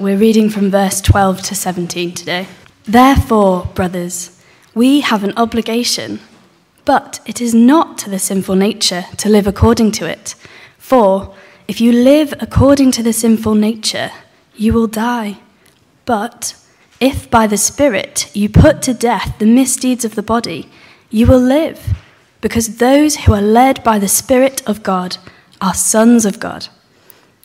We're reading from verse 12 to 17 today. Therefore, brothers, we have an obligation, but it is not to the sinful nature to live according to it. For if you live according to the sinful nature, you will die. But if by the Spirit you put to death the misdeeds of the body, you will live, because those who are led by the Spirit of God are sons of God.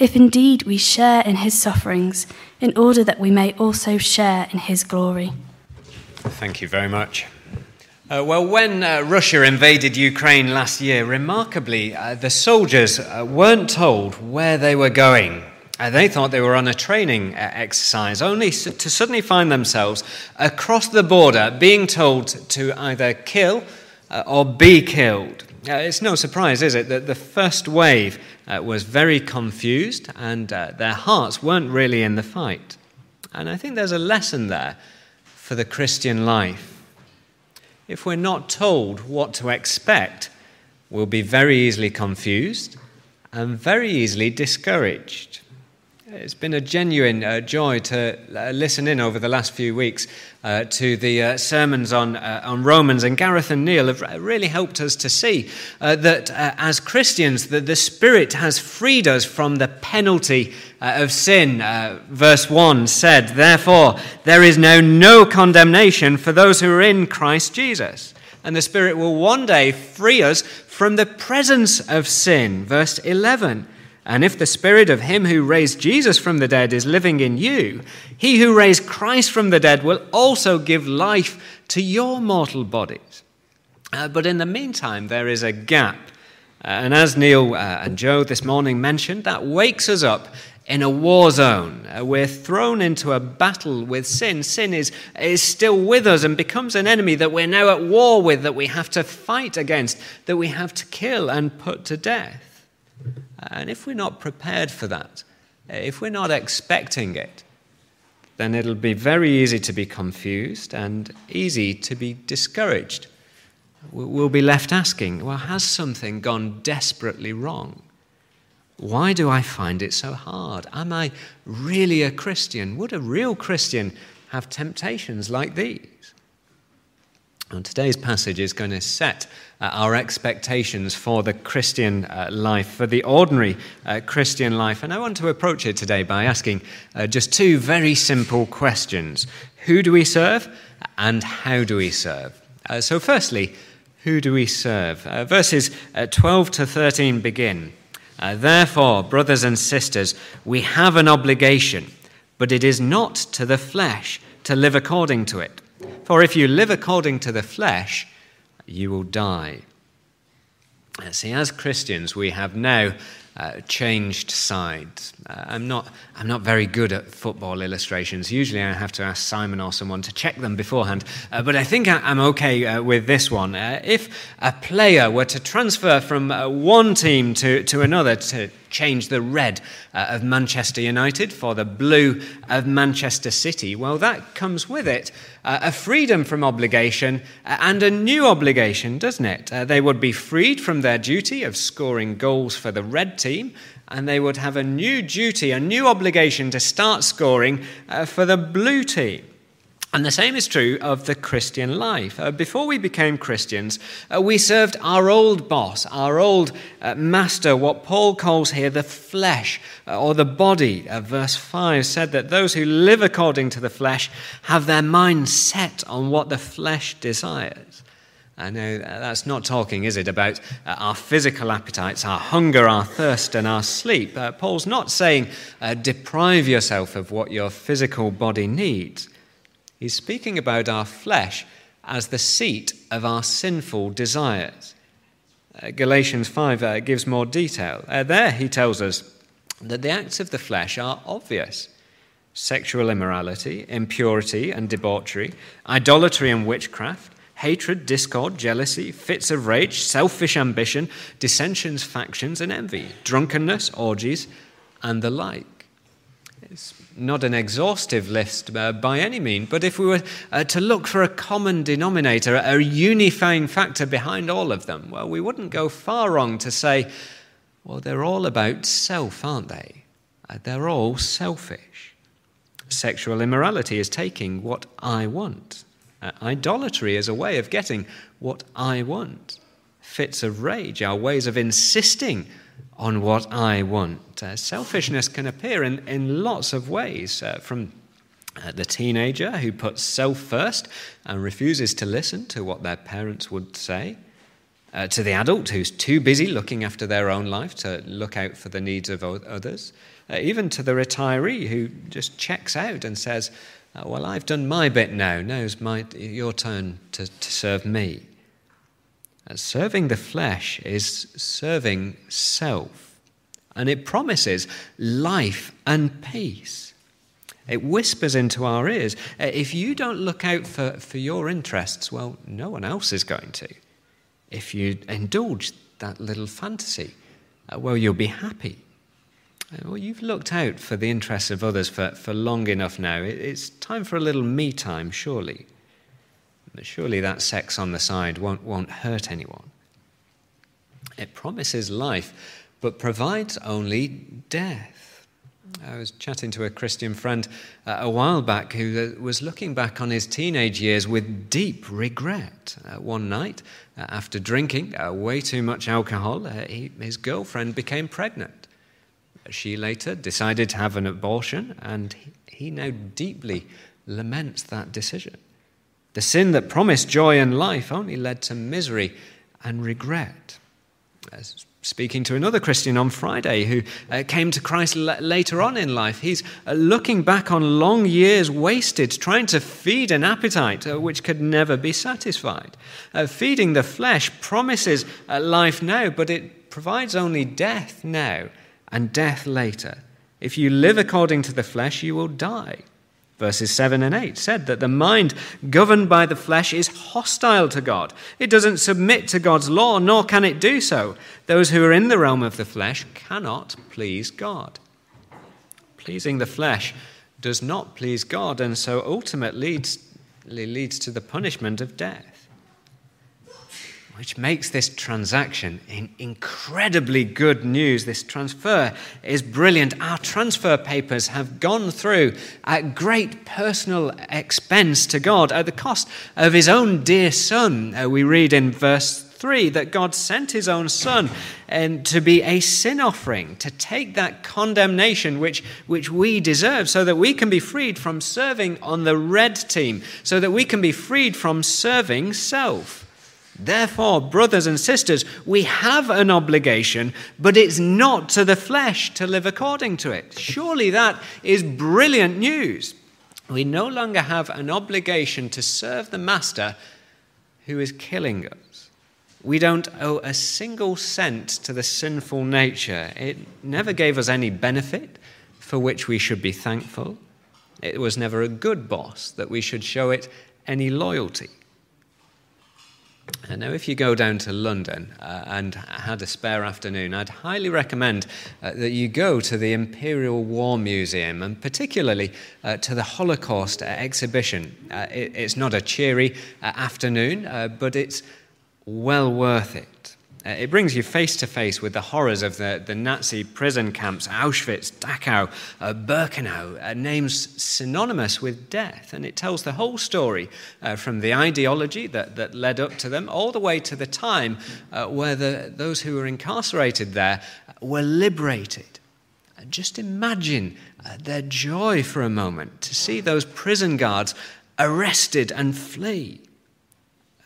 if indeed we share in His sufferings in order that we may also share in his glory. Thank you very much. Uh, well, when uh, Russia invaded Ukraine last year, remarkably, uh, the soldiers uh, weren't told where they were going. Uh, they thought they were on a training uh, exercise, only to suddenly find themselves across the border being told to either kill or be killed. it's no surprise, is it, that the first wave uh, was very confused and uh, their hearts weren't really in the fight. And I think there's a lesson there for the Christian life. If we're not told what to expect, we'll be very easily confused and very easily discouraged. It's been a genuine uh, joy to uh, listen in over the last few weeks uh, to the uh, sermons on, uh, on Romans, and Gareth and Neil have really helped us to see uh, that as Christians, the, the Spirit has freed us from the penalty of sin. verse 1 said, Therefore, there is now no condemnation for those who are in Christ Jesus. And the Spirit will one day free us from the presence of sin. Verse 11. And if the spirit of him who raised Jesus from the dead is living in you, he who raised Christ from the dead will also give life to your mortal bodies. Uh, but in the meantime, there is a gap. Uh, and as Neil uh, and Joe this morning mentioned, that wakes us up in a war zone. Uh, we're thrown into a battle with sin. Sin is, is still with us and becomes an enemy that we're now at war with, that we have to fight against, that we have to kill and put to death. And if we're not prepared for that, eh, if we're not expecting it, then it'll be very easy to be confused and easy to be discouraged. We'll be left asking, well, has something gone desperately wrong? Why do I find it so hard? Am I really a Christian? Would a real Christian have temptations like these? And today's passage is going to set uh, our expectations for the Christian uh, life, for the ordinary uh, Christian life. And I want to approach it today by asking uh, just two very simple questions Who do we serve, and how do we serve? Uh, so, firstly, who do we serve? Uh, verses 12 to 13 begin. Therefore, brothers and sisters, we have an obligation, but it is not to the flesh to live according to it. For if you live according to the flesh, you will die. Uh, see, as Christians, we have now uh, changed sides. Uh, I'm, not, I'm not very good at football illustrations. Usually I have to ask Simon or someone to check them beforehand. Uh, but I think I, am okay uh, with this one. Uh, if a player were to transfer from one team to, to another to change the red uh, of Manchester United for the blue of Manchester City, well, that comes with it uh, a freedom from obligation uh, and a new obligation, doesn't it? Uh, they would be freed from their duty of scoring goals for the red team, and they would have a new duty, a new obligation to start scoring uh, for the blue team. And the same is true of the Christian life. Uh, before we became Christians, uh, we served our old boss, our old uh, master, what Paul calls here the flesh uh, or the body. Uh, verse 5 said that those who live according to the flesh have their mind set on what the flesh desires. I know uh, that's not talking, is it, about our physical appetites, our hunger, our thirst, and our sleep. Paul's not saying deprive yourself of what your physical body needs. He's speaking about our flesh as the seat of our sinful desires. Uh, Galatians 5 uh, gives more detail. Uh, there he tells us that the acts of the flesh are obvious sexual immorality, impurity and debauchery, idolatry and witchcraft, hatred, discord, jealousy, fits of rage, selfish ambition, dissensions, factions, and envy, drunkenness, orgies, and the like. It's not an exhaustive list uh, by any means, but if we were uh, to look for a common denominator, a unifying factor behind all of them, well, we wouldn't go far wrong to say, well, they're all about self, aren't they? Uh, they're all selfish. Sexual immorality is taking what I want. Uh, idolatry is a way of getting what I want. Fits of rage are ways of insisting on what I want. Uh, selfishness can appear in, in lots of ways, uh, from uh, the teenager who puts self first and refuses to listen to what their parents would say, uh, to the adult who's too busy looking after their own life to look out for the needs of others, uh, even to the retiree who just checks out and says, uh, Well, I've done my bit now, now's my, your turn to, to serve me. Serving the flesh is serving self, and it promises life and peace. It whispers into our ears uh, if you don't look out for, for your interests, well, no one else is going to. If you indulge that little fantasy, uh, well, you'll be happy. Uh, well, you've looked out for the interests of others for, for long enough now. It's time for a little me time, surely. Surely that sex on the side won't, won't hurt anyone. It promises life, but provides only death. I was chatting to a Christian friend uh, a while back who uh, was looking back on his teenage years with deep regret. Uh, one night, uh, after drinking uh, way too much alcohol, uh, he, his girlfriend became pregnant. She later decided to have an abortion, and he, he now deeply laments that decision. The sin that promised joy and life only led to misery and regret. As speaking to another Christian on Friday who uh, came to Christ later on in life, he's uh, looking back on long years wasted trying to feed an appetite uh, which could never be satisfied. Feeding the flesh promises life now, but it provides only death now and death later. If you live according to the flesh, you will die verses 7 and 8 said that the mind governed by the flesh is hostile to God. It doesn't submit to God's law, nor can it do so. Those who are in the realm of the flesh cannot please God. Pleasing the flesh does not please God, and so ultimately leads, leads to the punishment of death which makes this transaction incredibly good news. This transfer is brilliant. Our transfer papers have gone through at great personal expense to God, at the cost of his own dear Son. Uh, we read in verse 3 that God sent his own Son and to be a sin offering, to take that condemnation which, which we deserve, so that we can be freed from serving on the red team, so that we can be freed from serving self. Therefore, brothers and sisters, we have an obligation, but it's not to the flesh to live according to it. Surely that is brilliant news. We no longer have an obligation to serve the master who is killing us. We don't owe a single cent to the sinful nature. It never gave us any benefit for which we should be thankful. It was never a good boss that we should show it any loyalty. Uh, now, if you go down to London uh, and had a spare afternoon, I'd highly recommend uh, that you go to the Imperial War Museum and particularly uh, to the Holocaust exhibition. Uh, it, it's not a cheery uh, afternoon, but it's well worth it. Uh, it brings you face to face with the horrors of the, the Nazi prison camps, Auschwitz, Dachau, uh, Birkenau, uh, names synonymous with death. And it tells the whole story uh, from the ideology that, that led up to them all the way to the time uh, where the, those who were incarcerated there were liberated. Uh, just imagine their joy for a moment to see those prison guards arrested and flee.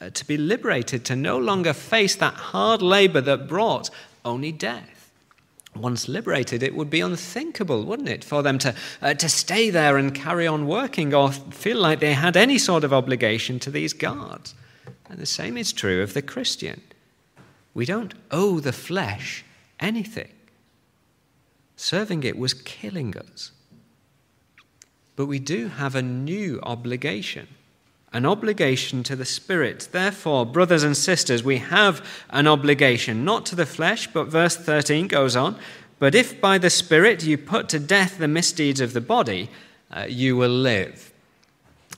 Uh, to be liberated, to no longer face that hard labor that brought only death. Once liberated, it would be unthinkable, wouldn't it, for them to, uh, to stay there and carry on working or feel like they had any sort of obligation to these guards. And the same is true of the Christian. We don't owe the flesh anything. Serving it was killing us. But we do have a new obligation an obligation to the Spirit. Therefore, brothers and sisters, we have an obligation, not to the flesh, but verse 13 goes on. But if by the Spirit you put to death the misdeeds of the body, uh, you will live.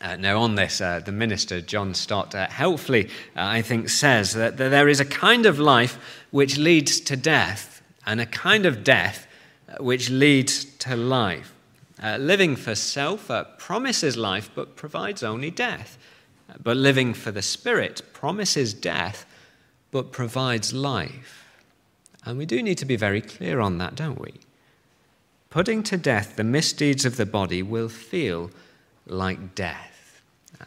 Uh, now, on this, uh, the minister, John Stott, uh, helpfully, uh, I think, says that, there is a kind of life which leads to death, and a kind of death uh, which leads to life. Uh, living for self uh, promises life but provides only death. But living for the Spirit promises death but provides life. And we do need to be very clear on that, don't we? Putting to death the misdeeds of the body will feel like death.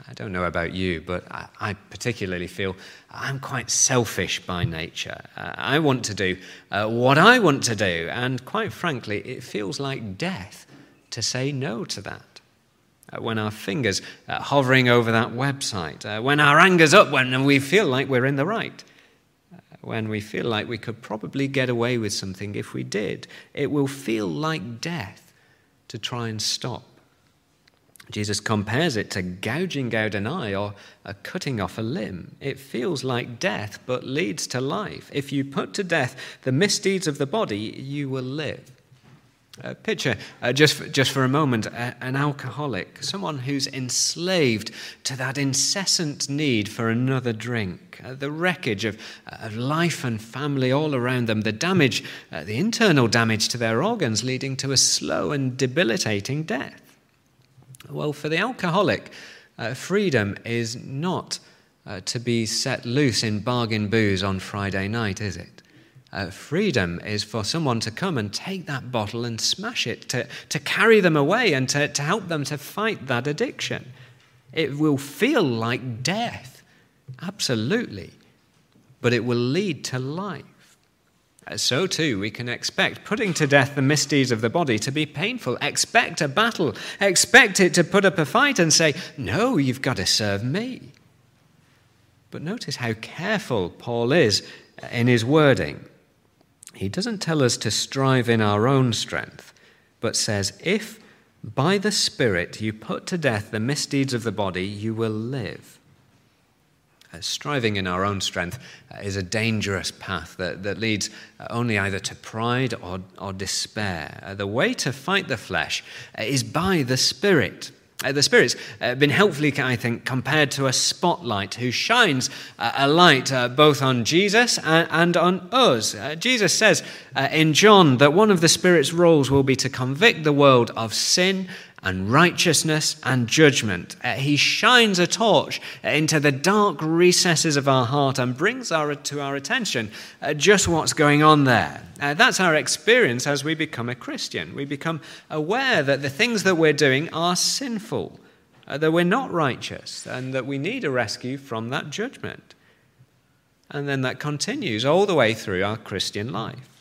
I don't know about you, but I, I particularly feel I'm quite selfish by nature. Uh, I want to do uh, what I want to do, and quite frankly, it feels like death to say no to that. Uh, when our fingers uh, hovering over that website, uh, when our anger's up, when we feel like we're in the right, uh, when we feel like we could probably get away with something if we did, it will feel like death to try and stop. Jesus compares it to gouging out an eye or cutting off a limb. It feels like death, but leads to life. If you put to death the misdeeds of the body, you will live. Uh, picture, uh, just, for, just for a moment, uh, an alcoholic, someone who's enslaved to that incessant need for another drink, uh, the wreckage of, uh, of, life and family all around them, the damage, uh, the internal damage to their organs, leading to a slow and debilitating death. Well, for the alcoholic, freedom is not to be set loose in bargain booze on Friday night, is it? Uh, freedom is for someone to come and take that bottle and smash it, to, to carry them away and to, to help them to fight that addiction. It will feel like death, absolutely, but it will lead to life. Uh, so, too, we can expect putting to death the misdeeds of the body to be painful. Expect a battle. Expect it to put up a fight and say, No, you've got to serve me. But notice how careful Paul is in his wording. He doesn't tell us to strive in our own strength, but says, If by the Spirit you put to death the misdeeds of the body, you will live. Uh, striving in our own strength uh, is a dangerous path that, that leads uh, only either to pride or, or despair. Uh, the way to fight the flesh uh, is by the Spirit. Uh, the Spirit's uh, been helpfully, I think, compared to a spotlight who shines uh, a light uh, both on Jesus and, and on us. Uh, Jesus says uh, in John that one of the Spirit's roles will be to convict the world of sin and righteousness and judgment. Uh, he shines a torch into the dark recesses of our heart and brings our, to our attention uh, just what's going on there. Uh, that's our experience as we become a Christian. We become aware that the things that we're doing are sinful, uh, that we're not righteous, and that we need a rescue from that judgment. And then that continues all the way through our Christian life.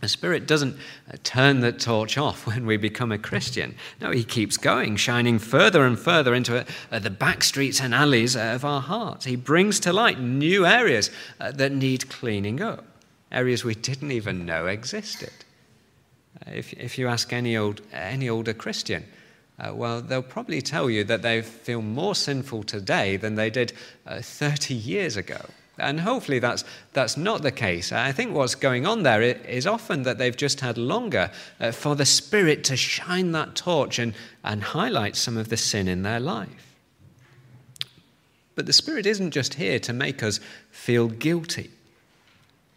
The Spirit doesn't uh, turn the torch off when we become a Christian. No, He keeps going, shining further and further into uh, the back streets and alleys uh, of our hearts. He brings to light new areas that need cleaning up, areas we didn't even know existed. If, if you ask any, old, any older Christian, uh, well, they'll probably tell you that they feel more sinful today than they did uh, 30 years ago. And hopefully that's, that's not the case. I think what's going on there is often that they've just had longer uh, for the Spirit to shine that torch and, and highlight some of the sin in their life. But the Spirit isn't just here to make us feel guilty.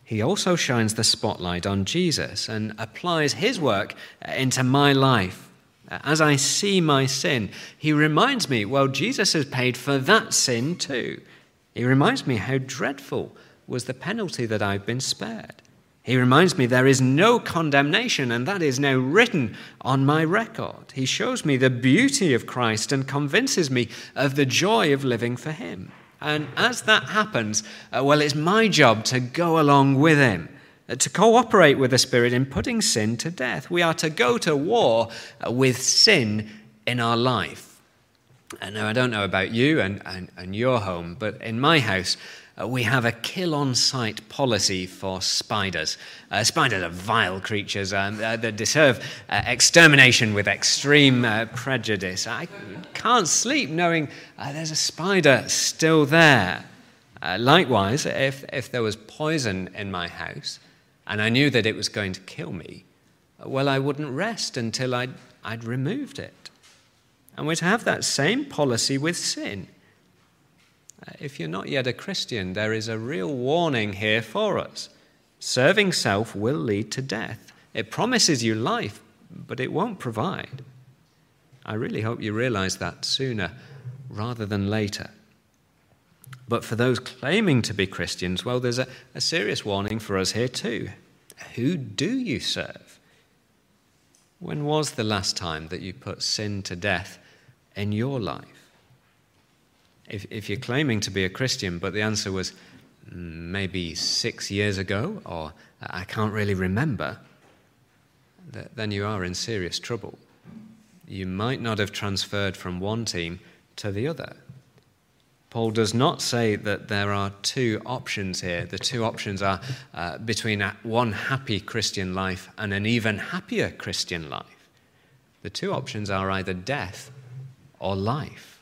He also shines the spotlight on Jesus and applies his work uh, into my life. As I see my sin, he reminds me, well, Jesus has paid for that sin too. He reminds me how dreadful was the penalty that I've been spared. He reminds me there is no condemnation, and that is now written on my record. He shows me the beauty of Christ and convinces me of the joy of living for Him. And as that happens, uh, well, it's my job to go along with Him, uh, to cooperate with the Spirit in putting sin to death. We are to go to war uh, with sin in our life. And now, I don't know about you and, and, and your home, but in my house, uh, we have a kill on sight policy for spiders. Uh, spiders are vile creatures um, uh, that deserve uh, extermination with extreme uh, prejudice. I can't sleep knowing uh, there's a spider still there. likewise, if, if there was poison in my house and I knew that it was going to kill me, well, I wouldn't rest until I'd, I'd removed it. And we're to have that same policy with sin. Uh, if you're not yet a Christian, there is a real warning here for us. Serving self will lead to death. It promises you life, but it won't provide. I really hope you realize that sooner rather than later. But for those claiming to be Christians, well, there's a, a serious warning for us here too. Who do you serve? When was the last time that you put sin to death in your life? If, if you're claiming to be a Christian, but the answer was mm, maybe six years ago, or I can't really remember, then you are in serious trouble. You might not have transferred from one team to the other. Paul does not say that there are two options here. The two options are uh, between one happy Christian life and an even happier Christian life. The two options are either death or life.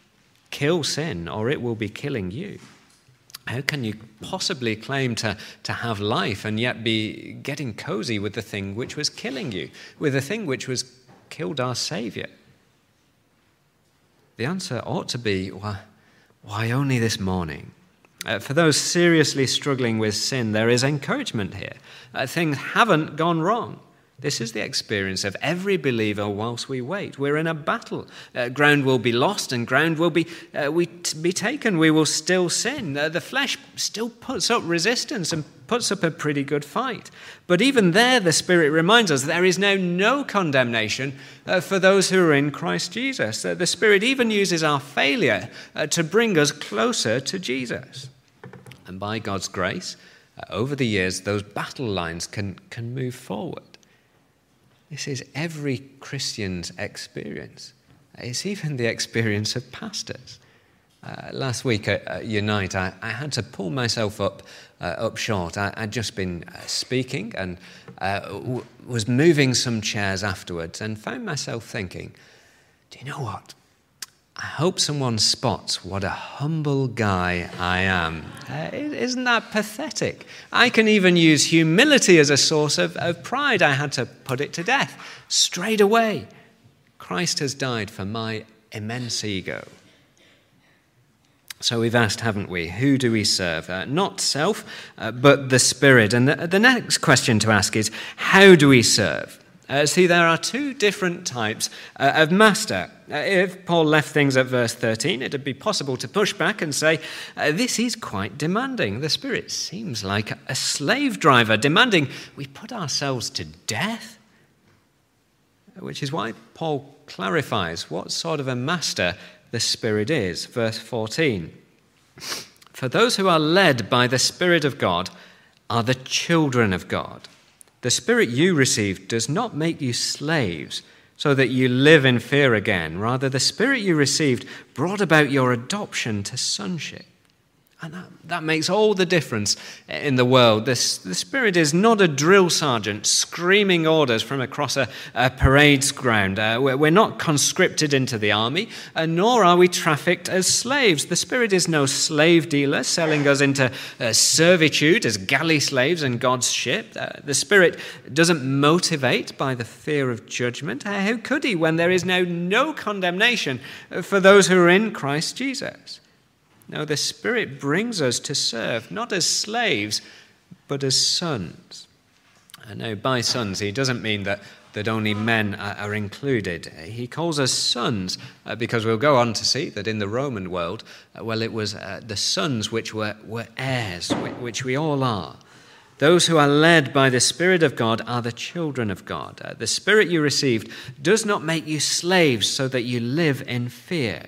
Kill sin, or it will be killing you. How can you possibly claim to, to have life and yet be getting cozy with the thing which was killing you, with the thing which was killed our Savior? The answer ought to be why, why only this morning? Uh, for those seriously struggling with sin, there is encouragement here. Uh, things haven't gone wrong. This is the experience of every believer whilst we wait. We're in a battle. Uh, ground will be lost and ground will be, uh, we t- be taken. We will still sin. Uh, the flesh still puts up resistance and puts up a pretty good fight. But even there, the Spirit reminds us there is now no condemnation uh, for those who are in Christ Jesus. Uh, the Spirit even uses our failure uh, to bring us closer to Jesus. And by God's grace, over the years, those battle lines can, can move forward. This is every Christian's experience. It's even the experience of pastors. Uh, last week at, at Unite, I, I, had to pull myself up, uh, up short. I, would just been uh, speaking and uh, w- was moving some chairs afterwards and found myself thinking, do you know what? I hope someone spots what a humble guy I am. Uh, isn't that pathetic? I can even use humility as a source of, of pride. I had to put it to death straight away. Christ has died for my immense ego. So we've asked, haven't we? Who do we serve? Uh, not self, uh, but the Spirit. And the, the next question to ask is, how do we serve? Uh, see, there are two different types uh, of master. Uh, if Paul left things at verse 13, it would be possible to push back and say, uh, This is quite demanding. The Spirit seems like a slave driver, demanding we put ourselves to death. Which is why Paul clarifies what sort of a master the Spirit is. Verse 14 For those who are led by the Spirit of God are the children of God. The Spirit you received does not make you slaves so that you live in fear again. Rather, the Spirit you received brought about your adoption to sonship. And that, that makes all the difference in the world. The Spirit is not a drill sergeant screaming orders from across a, a parade ground. Uh, we're, we're, not conscripted into the army, uh, nor are we trafficked as slaves. The Spirit is no slave dealer selling us into uh, servitude as galley slaves in God's ship. Uh, the Spirit doesn't motivate by the fear of judgment. How could He when there is now no condemnation for those who are in Christ Jesus? No, the Spirit brings us to serve, not as slaves, but as sons. And now, by sons, he doesn't mean that, that only men are, are included. He calls us sons uh, because we'll go on to see that in the Roman world, uh, well, it was uh, the sons which were, were heirs, which, which we all are. Those who are led by the Spirit of God are the children of God. Uh, the Spirit you received does not make you slaves so that you live in fear.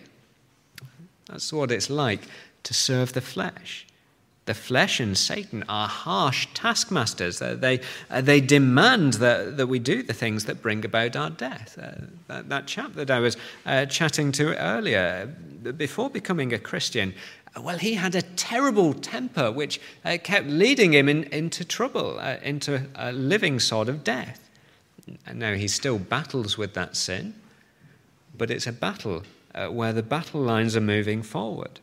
That's what it's like to serve the flesh. The flesh and Satan are harsh taskmasters. They, uh, they demand that, that we do the things that bring about our death. Uh, that, that chap that I was uh, chatting to earlier, before becoming a Christian, well, he had a terrible temper which uh, kept leading him in, into trouble, uh, into a living sort of death. And now he still battles with that sin, but it's a battle uh, where the battle lines are moving forward.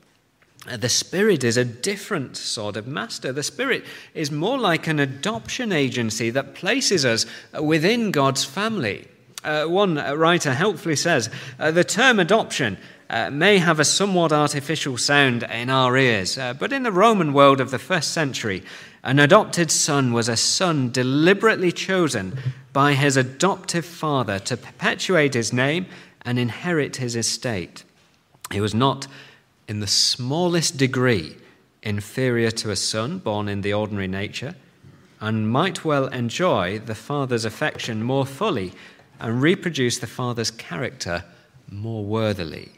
Uh, the Spirit is a different sort of master. The Spirit is more like an adoption agency that places us uh, within God's family. Uh, one writer helpfully says the term adoption uh, may have a somewhat artificial sound in our ears, uh, but in the Roman world of the first century, an adopted son was a son deliberately chosen by his adoptive father to perpetuate his name and inherit his estate. He was not in the smallest degree inferior to a son born in the ordinary nature and might well enjoy the father's affection more fully and reproduce the father's character more worthily.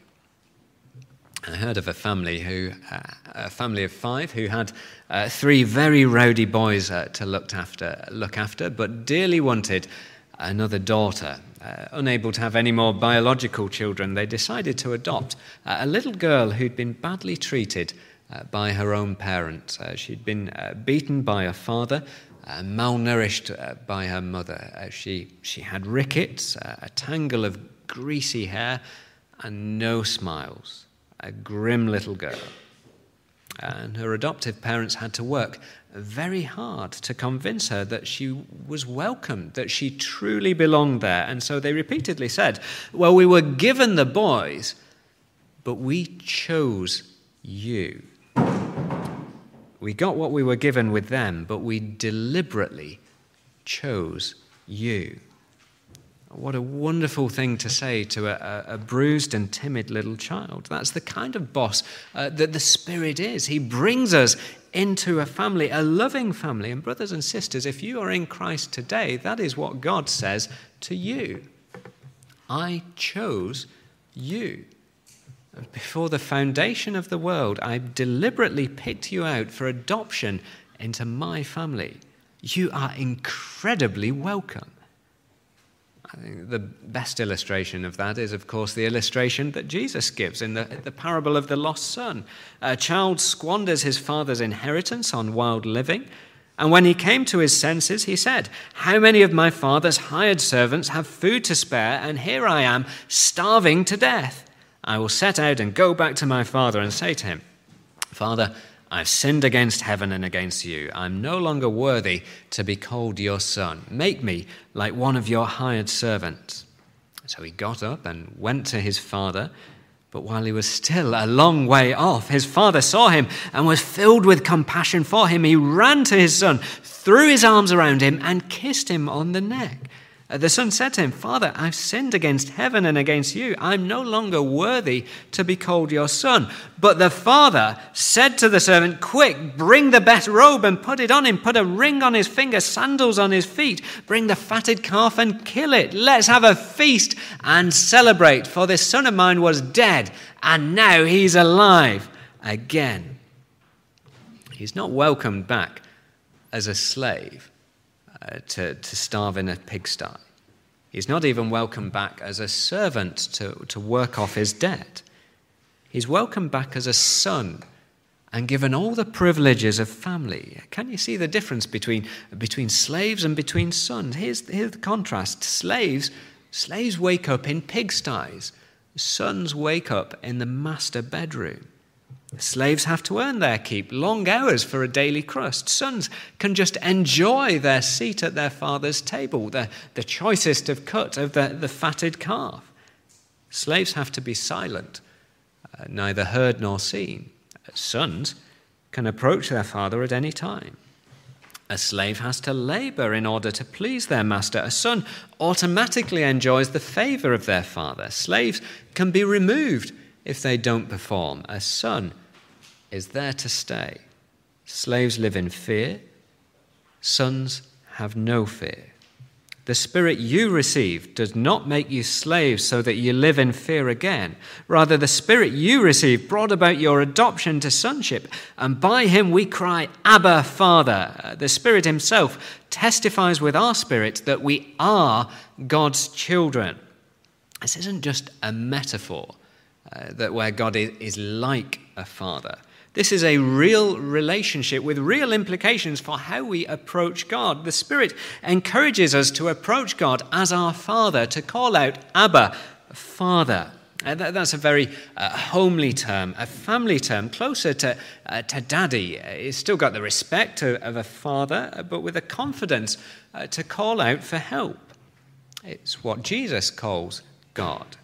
I heard of a family who, uh, a family of five, who had uh, three very rowdy boys uh, to look after, look after, but dearly wanted another daughter. Uh, unable to have any more biological children, they decided to adopt uh, a little girl who'd been badly treated uh, by her own parents. she'd been beaten by her father, malnourished by her mother. she, she had rickets, a tangle of greasy hair, and no smiles a grim little girl. And her adoptive parents had to work very hard to convince her that she was welcome, that she truly belonged there. And so they repeatedly said, Well, we were given the boys, but we chose you. We got what we were given with them, but we deliberately chose you. What a wonderful thing to say to a, a, bruised and timid little child. That's the kind of boss uh, that the Spirit is. He brings us into a family, a loving family. And, brothers and sisters, if you are in Christ today, that is what God says to you. I chose you. Before the foundation of the world, I deliberately picked you out for adoption into my family. You are incredibly welcome. I think the best illustration of that is, of course, the illustration that Jesus gives in the, the parable of the lost son. A child squanders his father's inheritance on wild living. And when he came to his senses, he said, How many of my father's hired servants have food to spare, and here I am, starving to death? I will set out and go back to my father and say to him, Father, I've sinned against heaven and against you. I'm no longer worthy to be called your son. Make me like one of your hired servants. So he got up and went to his father. But while he was still a long way off, his father saw him and was filled with compassion for him. He ran to his son, threw his arms around him, and kissed him on the neck. Uh, the son said to him, Father, I've sinned against heaven and against you. I'm no longer worthy to be called your son. But the father said to the servant, Quick, bring the best robe and put it on him. Put a ring on his finger, sandals on his feet. Bring the fatted calf and kill it. Let's have a feast and celebrate. For this son of mine was dead, and now he's alive again. He's not welcomed back as a slave uh, to, to starve in a pigsty. He's not even welcomed back as a servant to, to work off his debt. He's welcomed back as a son and given all the privileges of family. Can you see the difference between, between slaves and between sons? Here's, here's the contrast. Slaves, slaves wake up in pigsties. Sons wake up in the master bedroom. Slaves have to earn their keep, long hours for a daily crust. Sons can just enjoy their seat at their father's table, the, the choicest of cut of the, the fatted calf. Slaves have to be silent, uh, neither heard nor seen. Sons can approach their father at any time. A slave has to labor in order to please their master. A son automatically enjoys the favor of their father. Slaves can be removed if they don't perform. A son is there to stay. Slaves live in fear, sons have no fear. The spirit you receive does not make you slaves so that you live in fear again. Rather, the spirit you receive brought about your adoption to sonship, and by him we cry, Abba, Father. The Spirit himself testifies with our spirit that we are God's children. This isn't just a metaphor uh, that where God is, is like a father. This is a real relationship with real implications for how we approach God. The Spirit encourages us to approach God as our Father, to call out, Abba, Father. Uh, that, that's a very uh, homely term, a family term, closer to, uh, to daddy. He's still got the respect of, of a father, uh, but with a confidence uh, to call out for help. It's what Jesus calls God.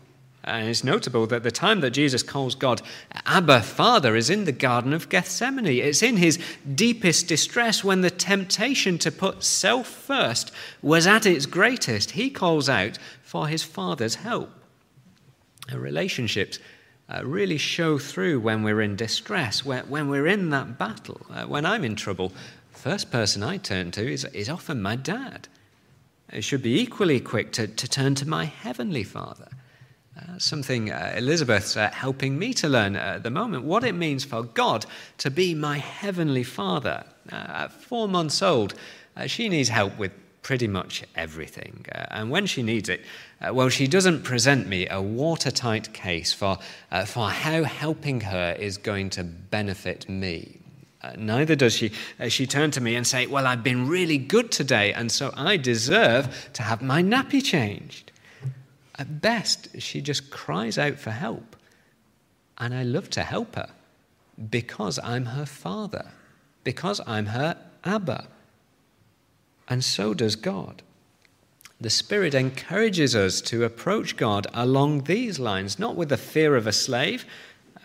And it's notable that the time that Jesus calls God Abba, Father, is in the Garden of Gethsemane. It's in his deepest distress when the temptation to put self first was at its greatest. He calls out for his Father's help. Our relationships uh, really show through when we're in distress, when, when we're in that battle. Uh, when I'm in trouble, the first person I turn to is, is often my dad. I should be equally quick to, to turn to my Heavenly Father. Uh, something uh, Elizabeth's uh, helping me to learn at the moment what it means for God to be my Heavenly Father. Uh, at four months old, uh, she needs help with pretty much everything. And when she needs it, well, she doesn't present me a watertight case for, for how helping her is going to benefit me. Uh, neither does she. Uh, she turn to me and say, Well, I've been really good today, and so I deserve to have my nappy changed. At best, she just cries out for help. And I love to help her because I'm her father, because I'm her Abba. And so does God. The Spirit encourages us to approach God along these lines, not with the fear of a slave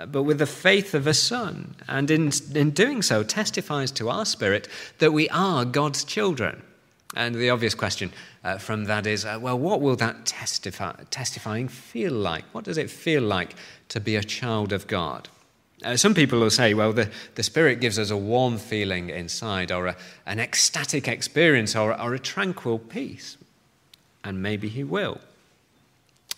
but with the faith of a son, and in, in doing so testifies to our spirit that we are God's children. And the obvious question uh, from that is uh, well, what will that testify, testifying feel like? What does it feel like to be a child of God? Uh, some people will say, well, the, the Spirit gives us a warm feeling inside, or a, an ecstatic experience, or, or a tranquil peace. And maybe He will.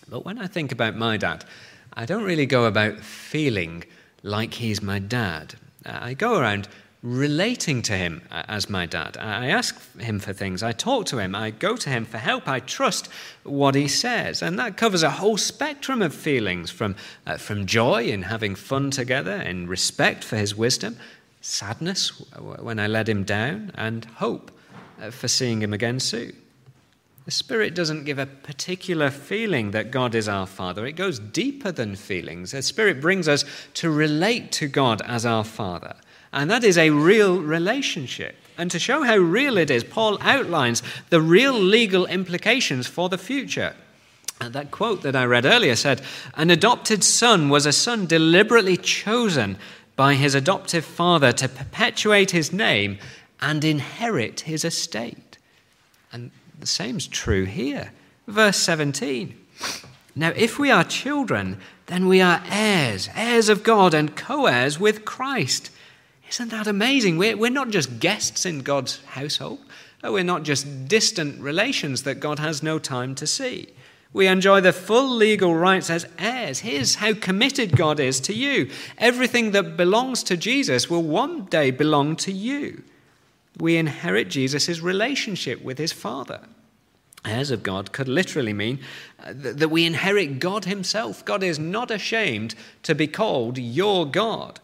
But when I think about my dad, I don't really go about feeling like he's my dad. I go around relating to him as my dad. I ask him for things. I talk to him. I go to him for help. I trust what he says. And that covers a whole spectrum of feelings from, uh, from joy in having fun together, in respect for his wisdom, sadness when I let him down, and hope uh, for seeing him again soon. The Spirit doesn't give a particular feeling that God is our Father. It goes deeper than feelings. The Spirit brings us to relate to God as our Father. And that is a real relationship. And to show how real it is, Paul outlines the real legal implications for the future. And that quote that I read earlier said, An adopted son was a son deliberately chosen by his adoptive father to perpetuate his name and inherit his estate. And the same's true here. Verse 17. Now, if we are children, then we are heirs, heirs of God and co heirs with Christ. Isn't that amazing? We're, we're not just guests in God's household, we're not just distant relations that God has no time to see. We enjoy the full legal rights as heirs. Here's how committed God is to you. Everything that belongs to Jesus will one day belong to you we inherit Jesus' relationship with his Father. Heirs of God could literally mean uh, that we inherit God Himself. God is not ashamed to be called your God.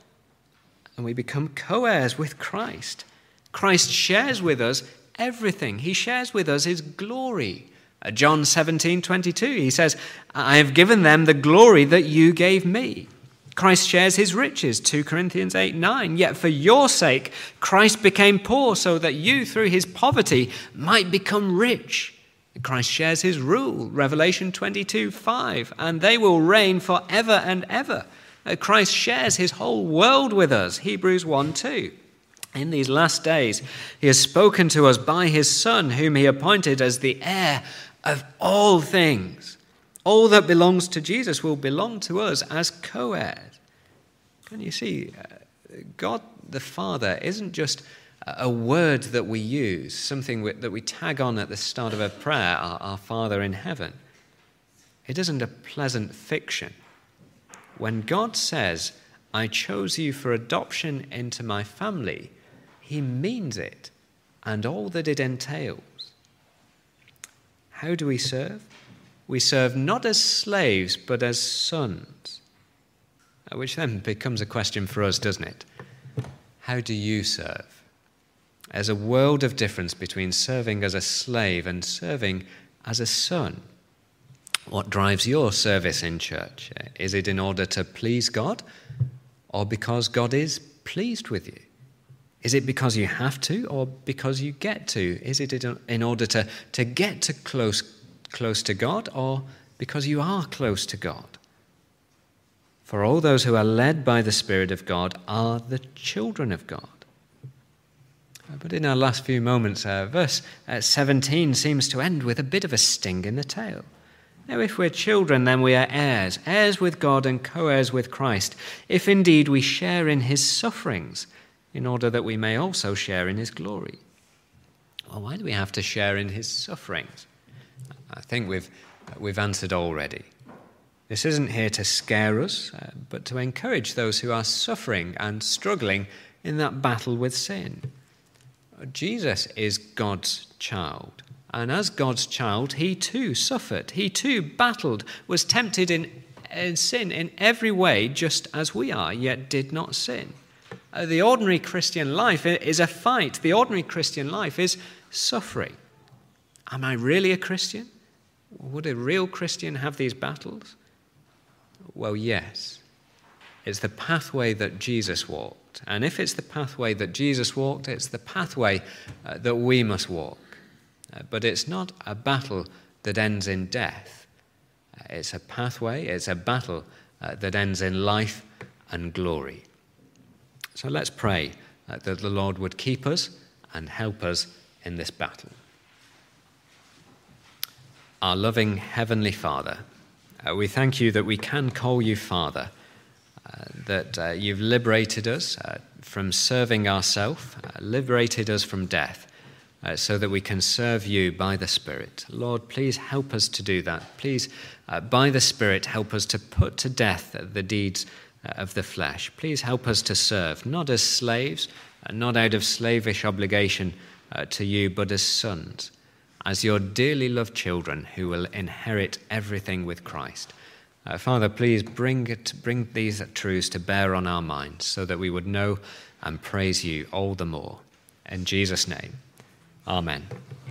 And we become co heirs with Christ. Christ shares with us everything, He shares with us His glory. Uh, John 17 22, He says, I have given them the glory that you gave me. Christ shares his riches, 2 Corinthians 8 9. Yet for your sake, Christ became poor so that you, through his poverty, might become rich. Christ shares his rule, Revelation 22 5. And they will reign forever and ever. Uh, Christ shares his whole world with us, Hebrews 1 2. In these last days, he has spoken to us by his Son, whom he appointed as the heir of all things all that belongs to Jesus will belong to us as co heirs. Can you see? Uh, God the Father isn't just a word that we use, something that we tag on at the start of a prayer, our, our Father in heaven. It isn't a pleasant fiction. When God says, I chose you for adoption into my family, he means it and all that it entails. How do we serve? we serve not as slaves, but as sons. Uh, which then becomes a question for us, doesn't it? how do you serve? There's a world of difference between serving as a slave and serving as a son. What drives your service in church? Is it in order to please God or because God is pleased with you? Is it because you have to or because you get to? Is it in order to, to get to close, close to God or because you are close to God? For all those who are led by the Spirit of God are the children of God. But in our last few moments, uh, verse uh, 17 seems to end with a bit of a sting in the tail. Now, if we're children, then we are heirs, heirs with God and co heirs with Christ, if indeed we share in his sufferings in order that we may also share in his glory. Well, why do we have to share in his sufferings? I think we've, we've answered already. This isn't here to scare us, uh, but to encourage those who are suffering and struggling in that battle with sin. Jesus is God's child. And as God's child, he too suffered. He too battled, was tempted in, in sin in every way, just as we are, yet did not sin. Uh, the ordinary Christian life is a fight. The ordinary Christian life is suffering. Am I really a Christian? Would a real Christian have these battles? Well, yes. It's the pathway that Jesus walked. And if it's the pathway that Jesus walked, it's the pathway uh, that we must walk. But it's not a battle that ends in death. Uh, it's a pathway, it's a battle uh, that ends in life and glory. So let's pray uh, that the Lord would keep us and help us in this battle. Our loving Heavenly Father, uh, we thank you that we can call you Father, uh, that uh, you've liberated us from serving ourselves, liberated us from death. So that we can serve you by the Spirit. Lord, please help us to do that. Please, by the Spirit, help us to put to death the deeds uh, of the flesh. Please help us to serve, not as slaves, uh, not out of slavish obligation uh, to you, but as sons, as your dearly loved children who will inherit everything with Christ. Uh, Father, please bring, it, bring these truths to bear on our minds so that we would know and praise you all the more. In Jesus' name, amen.